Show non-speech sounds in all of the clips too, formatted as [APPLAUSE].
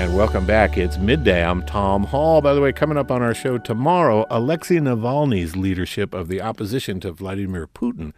And welcome back. It's midday. I'm Tom Hall. By the way, coming up on our show tomorrow, Alexei Navalny's leadership of the opposition to Vladimir Putin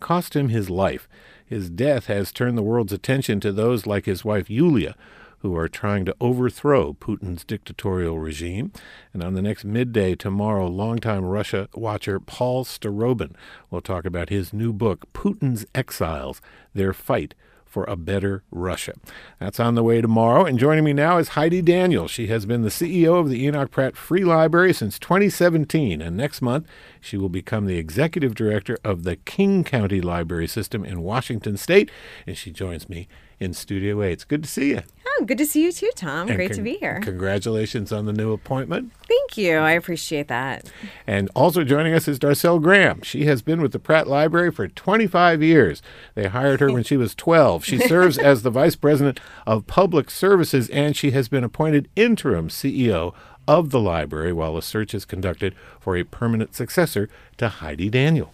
cost him his life. His death has turned the world's attention to those like his wife Yulia, who are trying to overthrow Putin's dictatorial regime. And on the next midday tomorrow, longtime Russia watcher Paul Starobin will talk about his new book, Putin's Exiles Their Fight for a better Russia. That's on the way tomorrow. And joining me now is Heidi Daniel. She has been the CEO of the Enoch Pratt Free Library since 2017. And next month, she will become the executive director of the King County Library System in Washington State. And she joins me in Studio A. It's good to see you. Oh, good to see you too, Tom. And Great con- to be here. Congratulations on the new appointment. Thank you. I appreciate that. And also joining us is Darcell Graham. She has been with the Pratt Library for 25 years. They hired her when she was 12. She [LAUGHS] serves as the Vice President of Public Services, and she has been appointed interim CEO of the library while a search is conducted for a permanent successor to Heidi Daniel.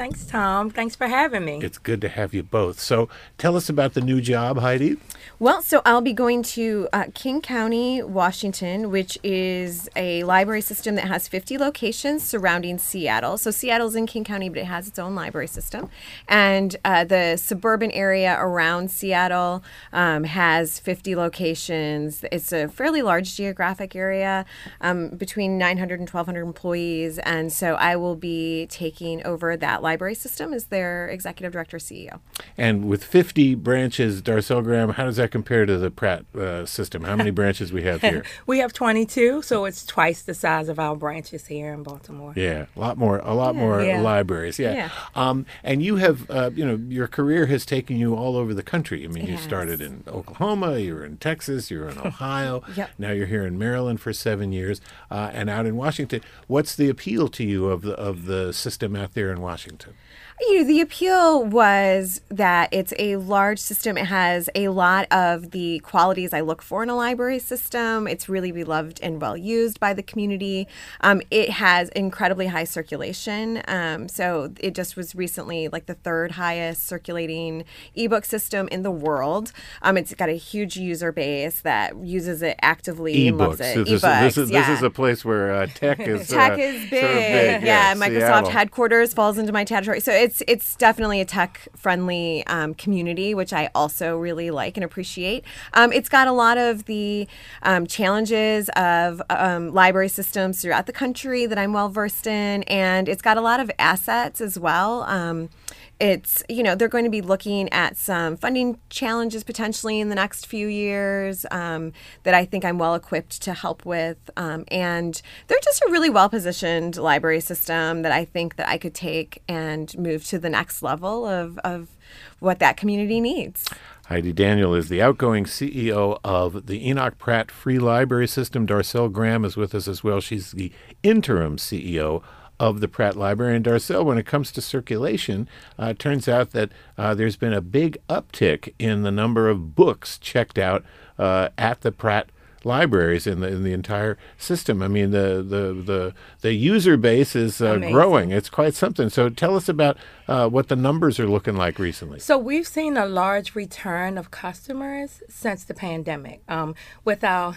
Thanks, Tom. Thanks for having me. It's good to have you both. So tell us about the new job, Heidi. Well, so I'll be going to uh, King County, Washington, which is a library system that has 50 locations surrounding Seattle. So Seattle's in King County, but it has its own library system. And uh, the suburban area around Seattle um, has 50 locations. It's a fairly large geographic area, um, between 900 and 1,200 employees. And so I will be taking over that library system is their executive director CEO. And with 50 branches, Darcell Graham, how does that compare to the Pratt uh, system? How many [LAUGHS] branches we have here? [LAUGHS] we have 22, so it's twice the size of our branches here in Baltimore. Yeah, a lot more, a lot more Yeah. libraries. Yeah. Yeah. Um, and you have, uh, you know, your career has taken you all over the country. I mean, you has. started in Oklahoma, you were in Texas, you were in [LAUGHS] Ohio. Yep. Now you're here in Maryland for seven years, uh, and out in Washington. What's the appeal to you of the of the system out there in Washington? Washington. You know, the appeal was that it's a large system. It has a lot of the qualities I look for in a library system. It's really beloved and well used by the community. Um, it has incredibly high circulation. Um, so it just was recently like the third highest circulating ebook system in the world. Um, it's got a huge user base that uses it actively and loves Ebooks. it. This, Ebooks, this is yeah. this is a place where uh, tech is [LAUGHS] Tech uh, is sort of big. Yeah, Microsoft Seattle. headquarters falls into my territory. So it's it's definitely a tech friendly um, community, which I also really like and appreciate. Um, it's got a lot of the um, challenges of um, library systems throughout the country that I'm well versed in, and it's got a lot of assets as well. It's you know they're going to be looking at some funding challenges potentially in the next few years um, that I think I'm well equipped to help with, um, and they're just a really well positioned library system that I think that I could take and move to the next level of of what that community needs. Heidi Daniel is the outgoing CEO of the Enoch Pratt Free Library System. Darcell Graham is with us as well. She's the interim CEO of the Pratt Library. And Darcell, when it comes to circulation, uh, turns out that uh, there's been a big uptick in the number of books checked out uh, at the Pratt libraries in the in the entire system. I mean, the the the, the user base is uh, growing. It's quite something. So tell us about uh, what the numbers are looking like recently. So we've seen a large return of customers since the pandemic. Um, with our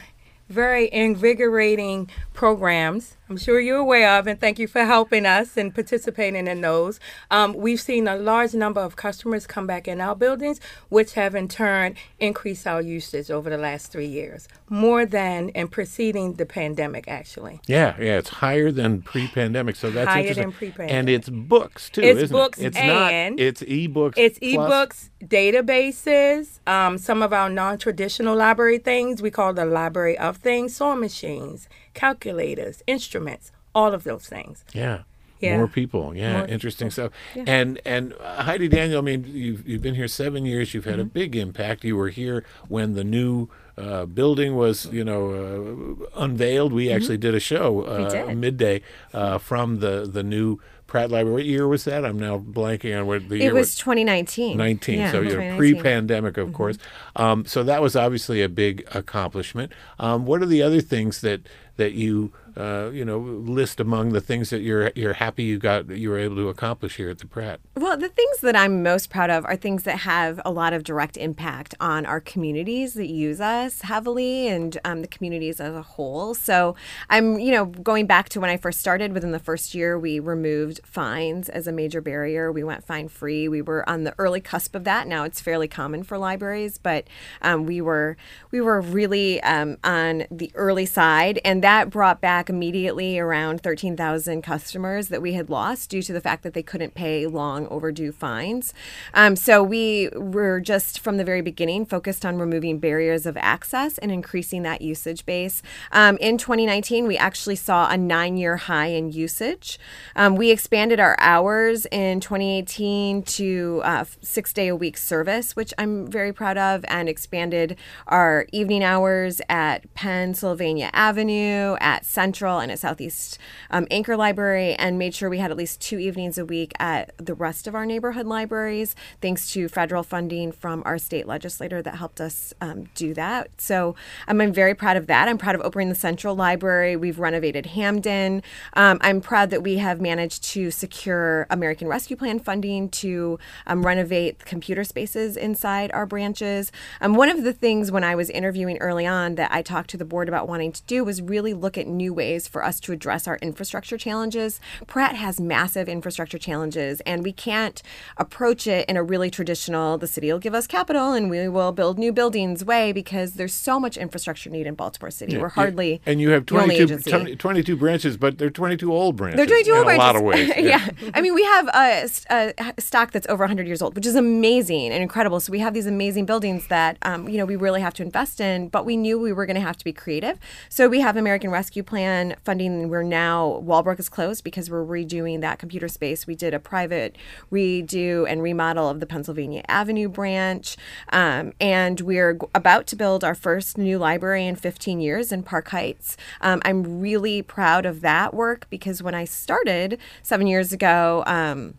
very invigorating programs, I'm sure you're aware of, and thank you for helping us and participating in those. Um, we've seen a large number of customers come back in our buildings, which have in turn increased our usage over the last three years, more than in preceding the pandemic, actually. Yeah, yeah, it's higher than pre-pandemic, so that's Higher interesting. than pre-pandemic. And it's books too, It's isn't books it? It's and- not. It's ebooks. It's ebooks, databases, um, some of our non traditional library things we call the library of things, sewing machines, calculators, instruments, all of those things. Yeah. Yeah. More people, yeah, More interesting stuff. Yeah. And and uh, Heidi Daniel, I mean, you've you've been here seven years. You've had Mm-hmm. a big impact. You were here when the new uh, building was, you know, uh, unveiled. We actually did a show uh, Mm-hmm. did. midday uh, from the the new Pratt Library. What year was that? I'm now blanking on what the year It was 2019. 19 Yeah, so you know 2019. pre-pandemic of course um, so that was obviously a big accomplishment um, what are the other things that that you uh, you know, list among the things that you're you're happy you got you were able to accomplish here at the Pratt? Well, the things that I'm most proud of are things that have a lot of direct impact on our communities that use us heavily and um, the communities as a whole. So I'm, you know, going back to when I first started. Within the first year, we removed fines as a major barrier. We went fine free. We were on the early cusp of that. Now it's fairly common for libraries, but um, we were we were really um, on the early side, and that brought back immediately around 13,000 customers that we had lost due to the fact that they couldn't pay long overdue fines. Um, so we were just from the very beginning focused on removing barriers of access and increasing that usage base. Um, in 2019, we actually saw a nine-year high in usage. Um, we expanded our hours in 2018 to uh, six-day-a-week service, which I'm very proud of, and expanded our evening hours at Pennsylvania Avenue, at Central, and at Southeast um, Anchor Library, and made sure we had at least two evenings a week at the rest of our neighborhood libraries, thanks to federal funding from our state legislator that helped us um, do that. So um, I'm very proud of that. I'm proud of opening the Central Library. We've renovated Hampden. Um, I'm proud that we have managed to secure American Rescue Plan funding to um, renovate computer spaces inside our branches. Um, one of the things when I was interviewing early on that I talked to the board about wanting to do was really look at new ways for us to address our infrastructure challenges. Pratt has massive infrastructure challenges, and we can't approach it in a really traditional, the city will give us capital and we will build new buildings way because there's so much infrastructure need in Baltimore City. We're hardly. And you have 22, 20 22 branches, but they're 22 old branches. They're 22 in old a lot of branches. ways. [LAUGHS] yeah. I mean, we have a, a stock that's over 100 years old, which is amazing and incredible. So we have these amazing buildings that, um, you know, we really have to invest in, but we knew we were going to have to be creative. So we have American Rescue Plan funding. We're now, Walbrook is closed because we're redoing that computer space. We did a private redo and remodel of the Pennsylvania Avenue branch. Um, and we're about to build our first new library in 15 years in Park Heights. Um, I'm really proud of that work because when I started seven years ago, um,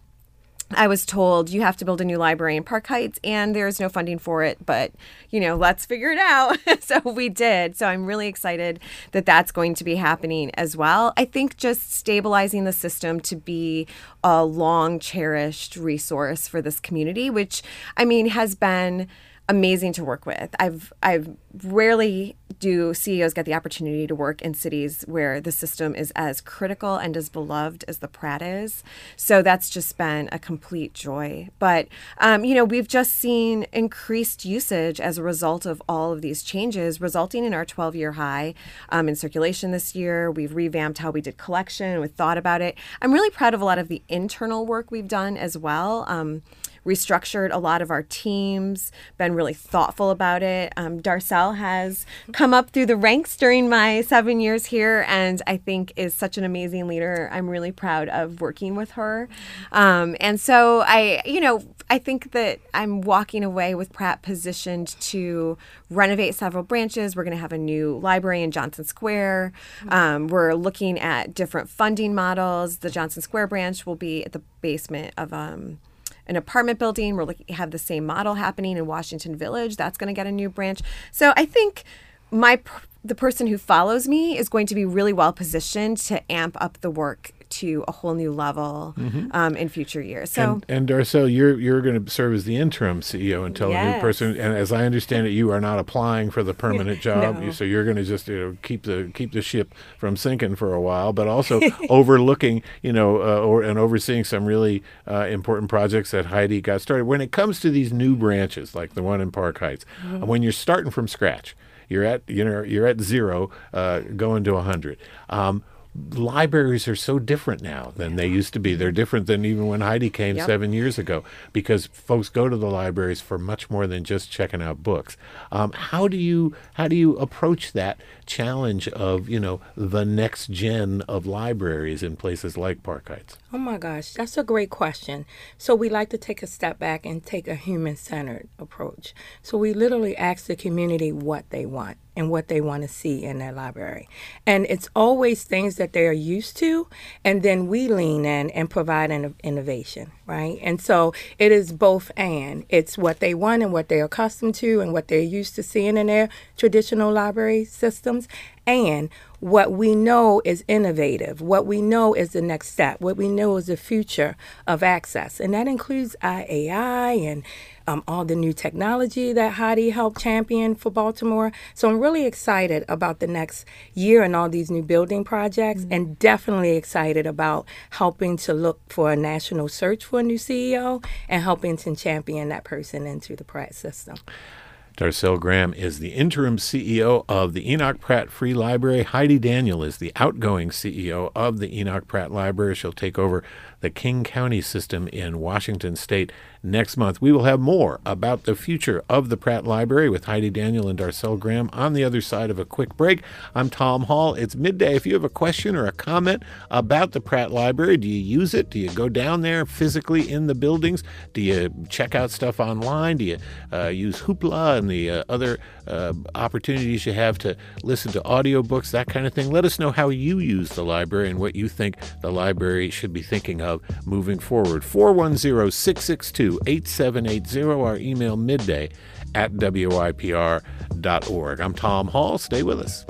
I was told you have to build a new library in Park Heights and there's no funding for it, but you know, let's figure it out. [LAUGHS] so we did. So I'm really excited that that's going to be happening as well. I think just stabilizing the system to be a long cherished resource for this community, which I mean has been amazing to work with. I've I've rarely do CEOs get the opportunity to work in cities where the system is as critical and as beloved as the Pratt is. So that's just been a complete joy. But um, you know, we've just seen increased usage as a result of all of these changes, resulting in our 12-year high um, in circulation this year. We've revamped how we did collection. We've thought about it. I'm really proud of a lot of the internal work we've done as well. Um, restructured a lot of our teams, been really thoughtful about it. Um, Darcell has come up through the ranks during my seven years here, and I think is such an amazing leader. I'm really proud of working with her. Um, and so I, you know, I think that I'm walking away with Pratt positioned to renovate several branches. We're going to have a new library in Johnson Square. Um, we're looking at different funding models. The Johnson Square branch will be at the basement of um, an apartment building. We're looking have the same model happening in Washington Village. That's going to get a new branch. So I think my the person who follows me is going to be really well positioned to amp up the work to a whole new level um, in future years. So And, and Darcell, you're you're going to serve as the interim CEO until a new person. And as I understand it, you are not applying for the [LAUGHS] permanent job. No. So you're going to just you know, keep the keep the ship from sinking for a while, but also [LAUGHS] overlooking you know uh, or and overseeing some really uh, important projects that Heidi got started. When it comes to these new branches, like the one in Park Heights, Mm-hmm. when you're starting from scratch, you're at you know you're at zero, uh, going to a hundred. Um, libraries are so different now than they used to be. They're different than even when Heidi came Yep. seven years ago because folks go to the libraries for much more than just checking out books. Um, how do you how do you approach that challenge of you know the next gen of libraries in places like Park Heights? Oh my gosh, that's a great question. So we like to take a step back and take a human centered approach. So we literally ask the community what they want. And what they want to see in their library. And it's always things that they are used to, and then we lean in and provide an innovation, right? And so it is both and. It's what they want and what they're accustomed to and what they're used to seeing in their traditional library systems, and what we know is innovative, what we know is the next step, what we know is the future of access. And that includes AI and um, all the new technology that Heidi helped champion for Baltimore. So I'm really excited about the next year and all these new building projects, mm-hmm. and definitely excited about helping to look for a national search for a new CEO and helping to champion that person into the Pratt system. Darcell Graham is the interim CEO of the Enoch Pratt Free Library. Heidi Daniel is the outgoing CEO of the Enoch Pratt Library. She'll take over the King County system in Washington State next month. We will have more about the future of the Pratt Library with Heidi Daniel and Darcell Graham on the other side of a quick break. I'm Tom Hall. It's midday. If you have a question or a comment about the Pratt Library, do you use it? Do you go down there physically in the buildings? Do you check out stuff online? Do you uh, use Hoopla and the uh, other uh, opportunities you have to listen to audiobooks, that kind of thing? Let us know how you use the library and what you think the library should be thinking of moving forward. 410 662 8780 our email midday at WYPR.org. I'm Tom Hall. Stay with us.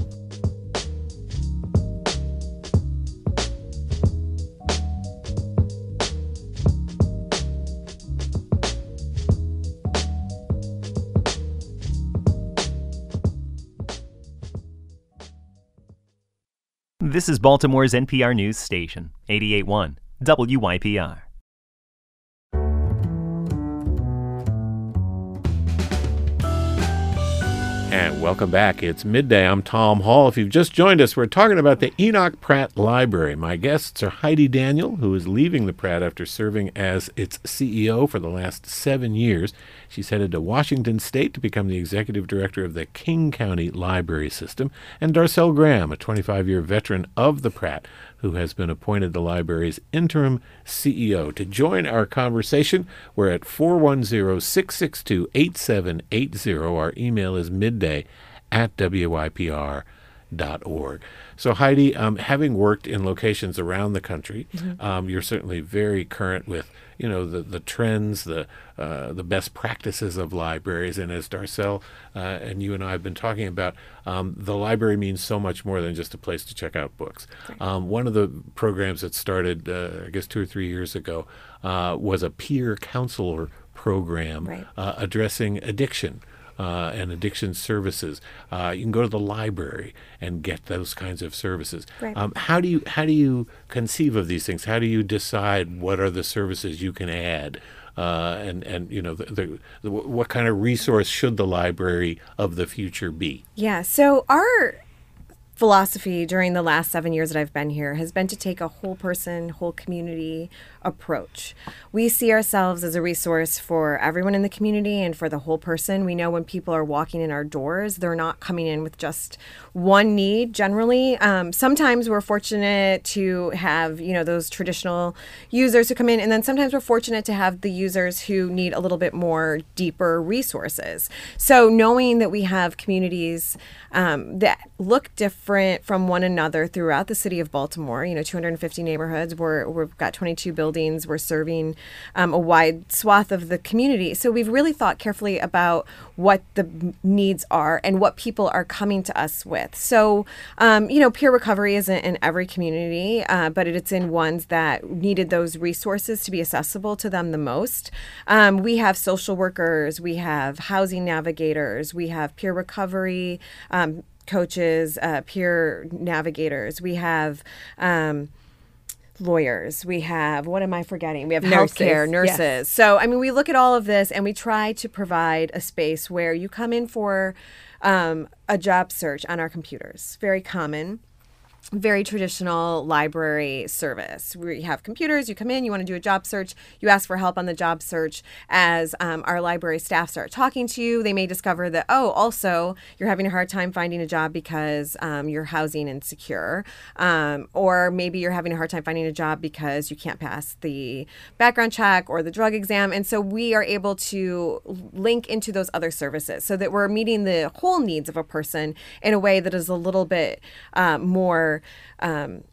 This is Baltimore's NPR News Station, 881 WYPR. And welcome back. It's midday. I'm Tom Hall. If you've just joined us, we're talking about the Enoch Pratt Library. My guests are Heidi Daniel, who is leaving the Pratt after serving as its CEO for the last seven years. She's headed to Washington State to become the executive director of the King County Library System. And Darcell Graham, a 25 year veteran of the Pratt, who has been appointed the library's interim CEO. To join our conversation, we're at 410 662 8780. Our email is midday at WYPR.org. So, Heidi, um, having worked in locations around the country, mm-hmm. um, you're certainly very current with you know the the trends, the uh, the best practices of libraries. And as Darcell uh, and you and I have been talking about, um, the library means so much more than just a place to check out books. Um, one of the programs that started, uh, I guess, two or three years ago, uh, was a peer counselor program right. Uh, addressing addiction uh, and addiction services. Uh, you can go to the library and get those kinds of services. Right. Um, how do you how do you conceive of these things? How do you decide what are the services you can add? Uh, and and you know the, the, the, what kind of resource should the library of the future be? Yeah. So our philosophy during the last seven years that I've been here has been to take a whole person, whole community approach. We see ourselves as a resource for everyone in the community and for the whole person. We know when people are walking in our doors, they're not coming in with just one need generally. Um, sometimes we're fortunate to have, you know, those traditional users who come in, and then sometimes we're fortunate to have the users who need a little bit more deeper resources. So knowing that we have communities um, that look different from one another throughout the city of Baltimore. You know, 250 neighborhoods. We're, we've got 22 buildings. We're serving um, a wide swath of the community. So we've really thought carefully about what the needs are and what people are coming to us with. So, um, you know, peer recovery isn't in every community, uh, but it's in ones that needed those resources to be accessible to them the most. Um, we have social workers, we have housing navigators, we have peer recovery. Um, coaches, uh, peer navigators. We have um, lawyers. We have, what am I forgetting? We have nurses, healthcare, nurses. Yes. So, I mean, we look at all of this and we try to provide a space where you come in for um, a job search on our computers. Very common very traditional library service. We have computers, you come in, you want to do a job search, you ask for help on the job search. As um, our library staff start talking to you, they may discover that, oh, also, you're having a hard time finding a job because um, you're housing insecure. Um, or maybe you're having a hard time finding a job because you can't pass the background check or the drug exam. And so we are able to link into those other services so that we're meeting the whole needs of a person in a way that is a little bit uh, more um,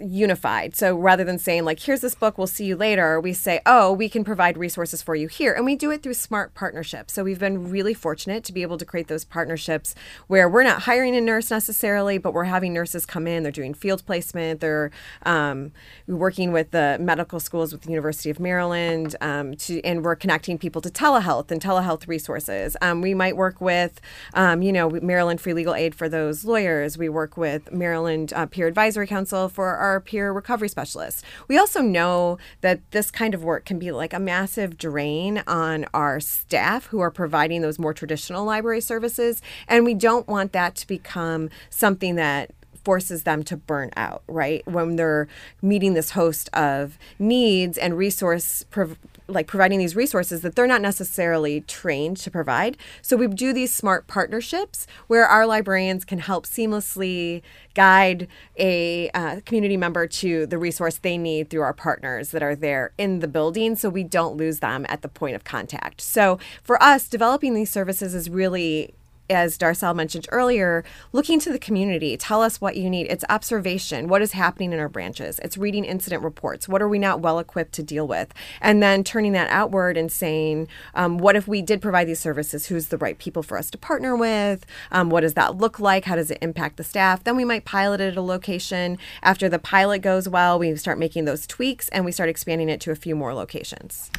unified. So rather than saying like here's this book, we'll see you later, we say, "Oh, we can provide resources for you here." And we do it through smart partnerships. So we've been really fortunate to be able to create those partnerships where we're not hiring a nurse necessarily, but we're having nurses come in, they're doing field placement, they're um, working with the medical schools with the University of Maryland, um, to, and we're connecting people to telehealth and telehealth resources. Um, we might work with, um, you know, Maryland Free Legal Aid for those lawyers. We work with Maryland uh, Peer Advisory Council for our peer recovery specialists. We also know that this kind of work can be like a massive drain on our staff who are providing those more traditional library services. And we don't want that to become something that forces them to burn out, right? When they're meeting this host of needs and resource prov- like providing these resources that they're not necessarily trained to provide. So we do these smart partnerships where our librarians can help seamlessly guide a uh, community member to the resource they need through our partners that are there in the building so we don't lose them at the point of contact. So for us, developing these services is really as Darcell mentioned earlier, looking to the community, tell us what you need. It's observation. What is happening in our branches? It's reading incident reports. What are we not well equipped to deal with? And then turning that outward and saying, um, what if we did provide these services? Who's the right people for us to partner with? Um, what does that look like? How does it impact the staff? Then we might pilot it at a location. After the pilot goes well, we start making those tweaks and we start expanding it to a few more locations.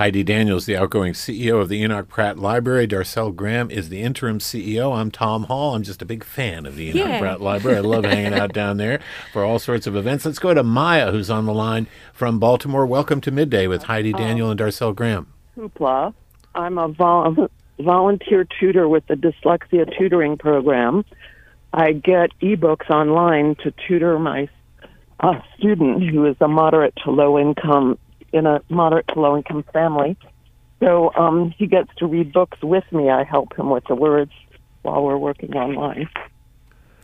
Heidi Daniels, the outgoing CEO of the Enoch Pratt Library. Darcell Graham is the interim CEO. I'm Tom Hall. I'm just a big fan of the Enoch Yay. Pratt Library. I love hanging out down there for all sorts of events. Let's go to Maya, who's on the line from Baltimore. Welcome to Midday with Heidi Daniel and Darcell Graham. Hoopla. I'm a vol- volunteer tutor with the Dyslexia Tutoring Program. I get ebooks online to tutor my uh, student who is a moderate to low income in a moderate to low income family. So um, he gets to read books with me. I help him with the words while we're working online.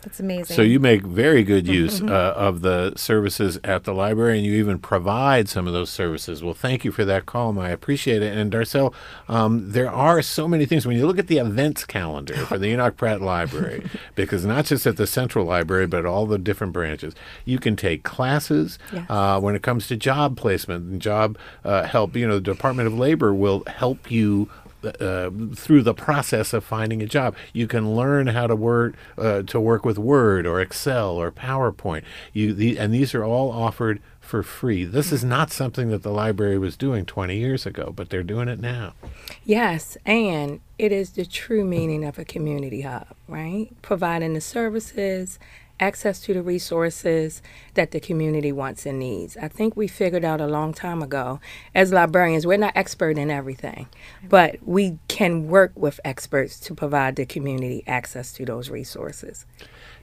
That's amazing. So you make very good use uh, of the services at the library, and you even provide some of those services. Well, thank you for that call, I appreciate it. And Darcell, um, there are so many things when you look at the events calendar for the Enoch Pratt Library, [LAUGHS] because not just at the central library, but all the different branches, you can take classes. Yes. Uh, when it comes to job placement and job uh, help, you know, the Department of Labor will help you uh, through the process of finding a job. You can learn how to work uh, to work with Word or Excel or PowerPoint. You the, and these are all offered for free. This is not something that the library was doing 20 years ago, but they're doing it now. Yes, and it is the true meaning of a community hub, right? Providing the services, access to the resources that the community wants and needs. I think we figured out a long time ago as librarians, we're not expert in everything, but we can work with experts to provide the community access to those resources.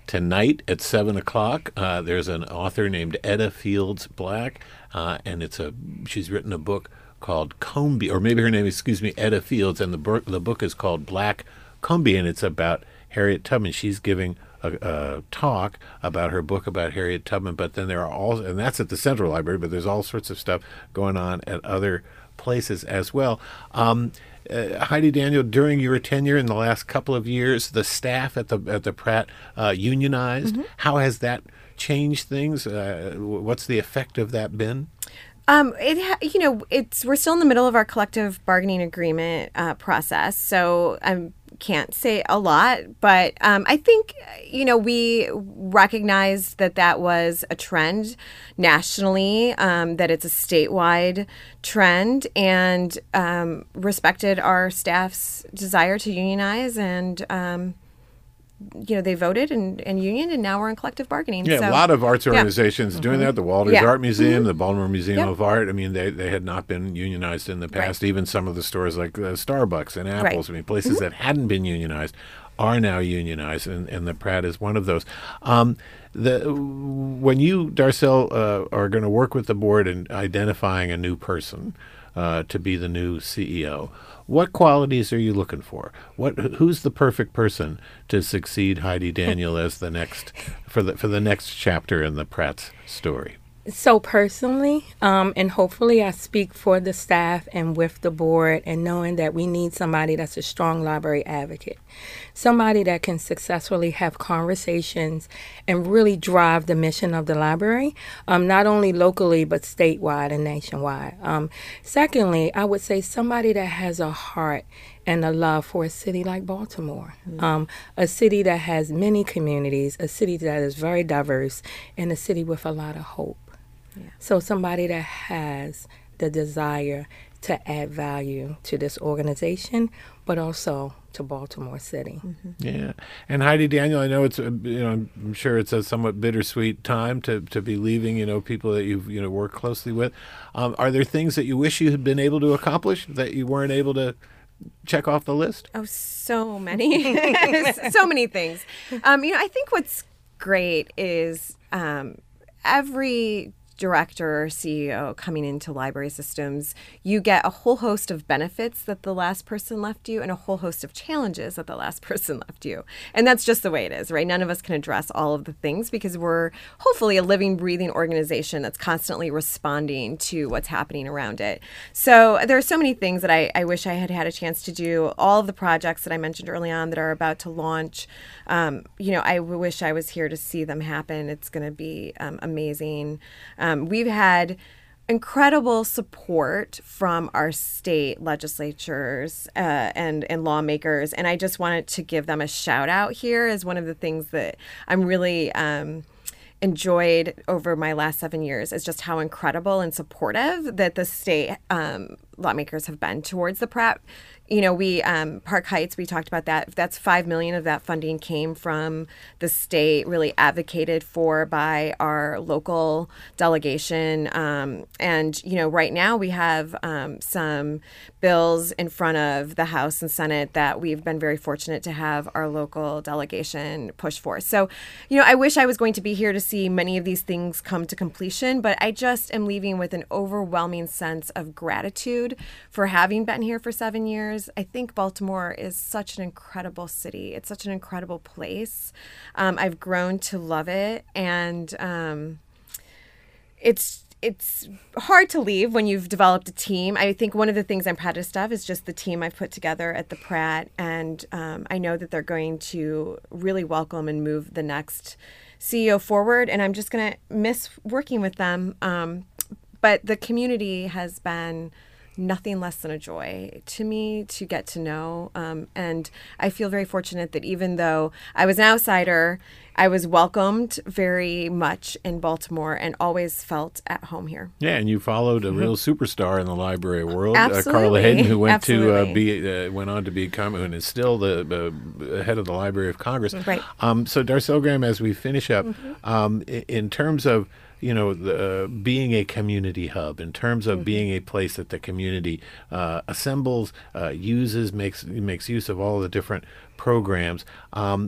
Tonight at 7 o'clock, uh, there's an author named Edda Fields Black, uh, and it's a she's written a book called Combee, or maybe her name, excuse me, Edda Fields, and the, book the book is called Black Combee, and it's about Harriet Tubman. She's giving a, a, talk about her book about Harriet Tubman, but then there are all, and that's at the Central Library, but there's all sorts of stuff going on at other places as well. Um, uh, Heidi Daniel, during your tenure in the last couple of years, the staff at the at the Pratt uh, unionized. Mm-hmm. How has that changed things? Uh, what's the effect of that been? Um, it ha- you know it's we're still in the middle of our collective bargaining agreement uh, process, so I'm can't say a lot, but um, I think, you know, we recognized that that was a trend nationally, um, that it's a statewide trend, and um, respected our staff's desire to unionize and um, you know, they voted and, and union, and now we're in collective bargaining. Yeah, so, a lot of arts yeah. Mm-hmm. organizations doing that. The Walters Yeah. Art Museum, the Baltimore Museum Yep. of Art. I mean, they, they had not been unionized in the past. Even some of the stores like uh, Starbucks and Apple's, I mean, places Mm-hmm. that hadn't been unionized are now unionized, and, and the Pratt is one of those. Um, the when you Darcell uh, are going to work with the board in identifying a new person uh, to be the new CEO. What qualities are you looking for? What who's the perfect person to succeed Heidi Daniel as the next for the for the next chapter in the Pratt's story? So personally, um, and hopefully I speak for the staff and with the board, and knowing that we need somebody that's a strong library advocate, somebody that can successfully have conversations and really drive the mission of the library, um, not only locally but statewide and nationwide. Um, secondly, I would say somebody that has a heart and a love for a city like Baltimore, um, a city that has many communities, a city that is very diverse, and a city with a lot of hope. So somebody that has the desire to add value to this organization, but also to Baltimore City. Yeah, and Heidi Daniel, I know it's a, you know I'm sure it's a somewhat bittersweet time to, to be leaving you know people that you've you know worked closely with. Um, are there things that you wish you had been able to accomplish that you weren't able to check off the list? Oh, so many, [LAUGHS] so many things. Um, you know, I think what's great is um, every director or CEO coming into library systems, you get a whole host of benefits that the last person left you and a whole host of challenges that the last [LAUGHS] person left you. And that's just the way it is, right? None of us can address all of the things because we're hopefully a living, breathing organization that's constantly responding to what's happening around it. So there are so many things that I, I wish I had had a chance to do. All of the projects that I mentioned early on that are about to launch, um, you know, I wish I was here to see them happen. It's going to be um, amazing. We've had incredible support from our state legislatures uh, and and lawmakers, and I just wanted to give them a shout out here as one of the things that I'm really. Um, enjoyed over my last seven years is just how incredible and supportive that the state um, lawmakers have been towards the Pratt you know we um, park heights we talked about that. That's five million of that funding came from the state really advocated for by our local delegation. Um, and you know right now we have um, some bills in front of the house and senate that we've been very fortunate to have our local delegation push for. So you know i wish i was going to be here to see many of these things come to completion but i just am leaving with an overwhelming sense of gratitude for having been here for seven years i think baltimore is such an incredible city it's such an incredible place um, i've grown to love it and um, it's it's hard to leave when you've developed a team. I think one of the things I'm proudest of is just the team I've put together at the Pratt, and um, I know that they're going to really welcome and move the next CEO forward. And I'm just going to miss working with them. Um, but the community has been nothing less than a joy to me to get to know. Um, and I feel very fortunate that even though I was an outsider, I was welcomed very much in Baltimore and always felt at home here. Yeah, and you followed a real superstar in the library world, uh, Carla Hayden, who went to uh, be uh, went on to become and is still the uh, head of the Library of Congress. Right. Mm-hmm. Um, so, Darcell Graham, as we finish up, um, in terms of you know the, uh, being a community hub, in terms Mm-hmm. of being a place that the community uh, assembles, uh, uses, makes makes use of all the different programs. Um,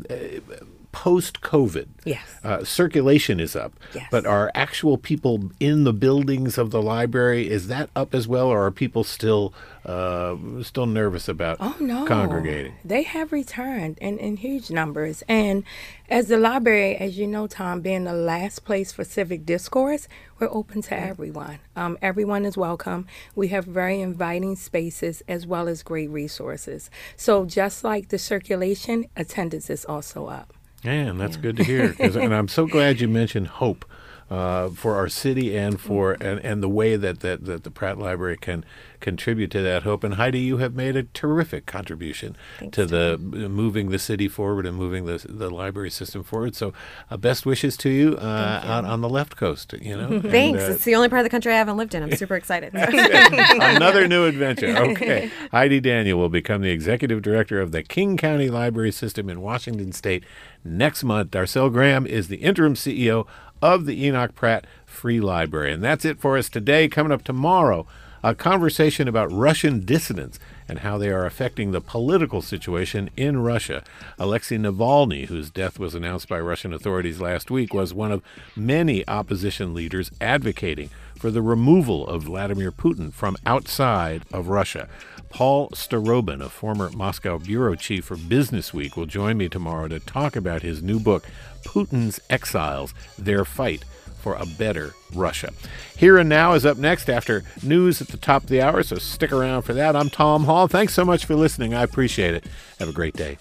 Post COVID, Yes. uh, circulation is up, Yes. but are actual people in the buildings of the library is that up as well, or are people still uh, still nervous about Oh no, congregating? They have returned in, in huge numbers, and as the library, as you know, Tom, being the last place for civic discourse, we're open to everyone. Um, everyone is welcome. We have very inviting spaces as well as great resources. So just like the circulation, attendance is also up. And that's good to hear. and I'm so glad you mentioned hope. Uh, for our city and for and, and the way that, that, that the Pratt Library can contribute to that hope. And Heidi, you have made a terrific contribution Thanks, to the moving the city forward and moving the the library system forward. So, uh, best wishes to you, uh, on, on the left coast. You know, [LAUGHS] And, Thanks. uh, it's the only part of the country I haven't lived in. I'm super excited. [LAUGHS] Another new adventure. [LAUGHS] Okay. Heidi Daniel will become the executive director of the King County Library System in Washington State next month. Darcell Graham is the interim CEO of the Enoch Pratt Free Library. And that's it for us today. Coming up tomorrow, a conversation about Russian dissidents and how they are affecting the political situation in Russia. Alexei Navalny, whose death was announced by Russian authorities last week, was one of many opposition leaders advocating for the removal of Vladimir Putin from outside of Russia. Paul Starobin, a former Moscow bureau chief for Business Week, will join me tomorrow to talk about his new book, Putin's Exiles Their Fight for a Better Russia. Here and Now is up next after news at the top of the hour, so stick around for that. I'm Tom Hall. Thanks so much for listening. I appreciate it. Have a great day.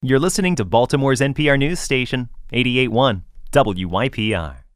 You're listening to Baltimore's NPR news station, 881 WYPR.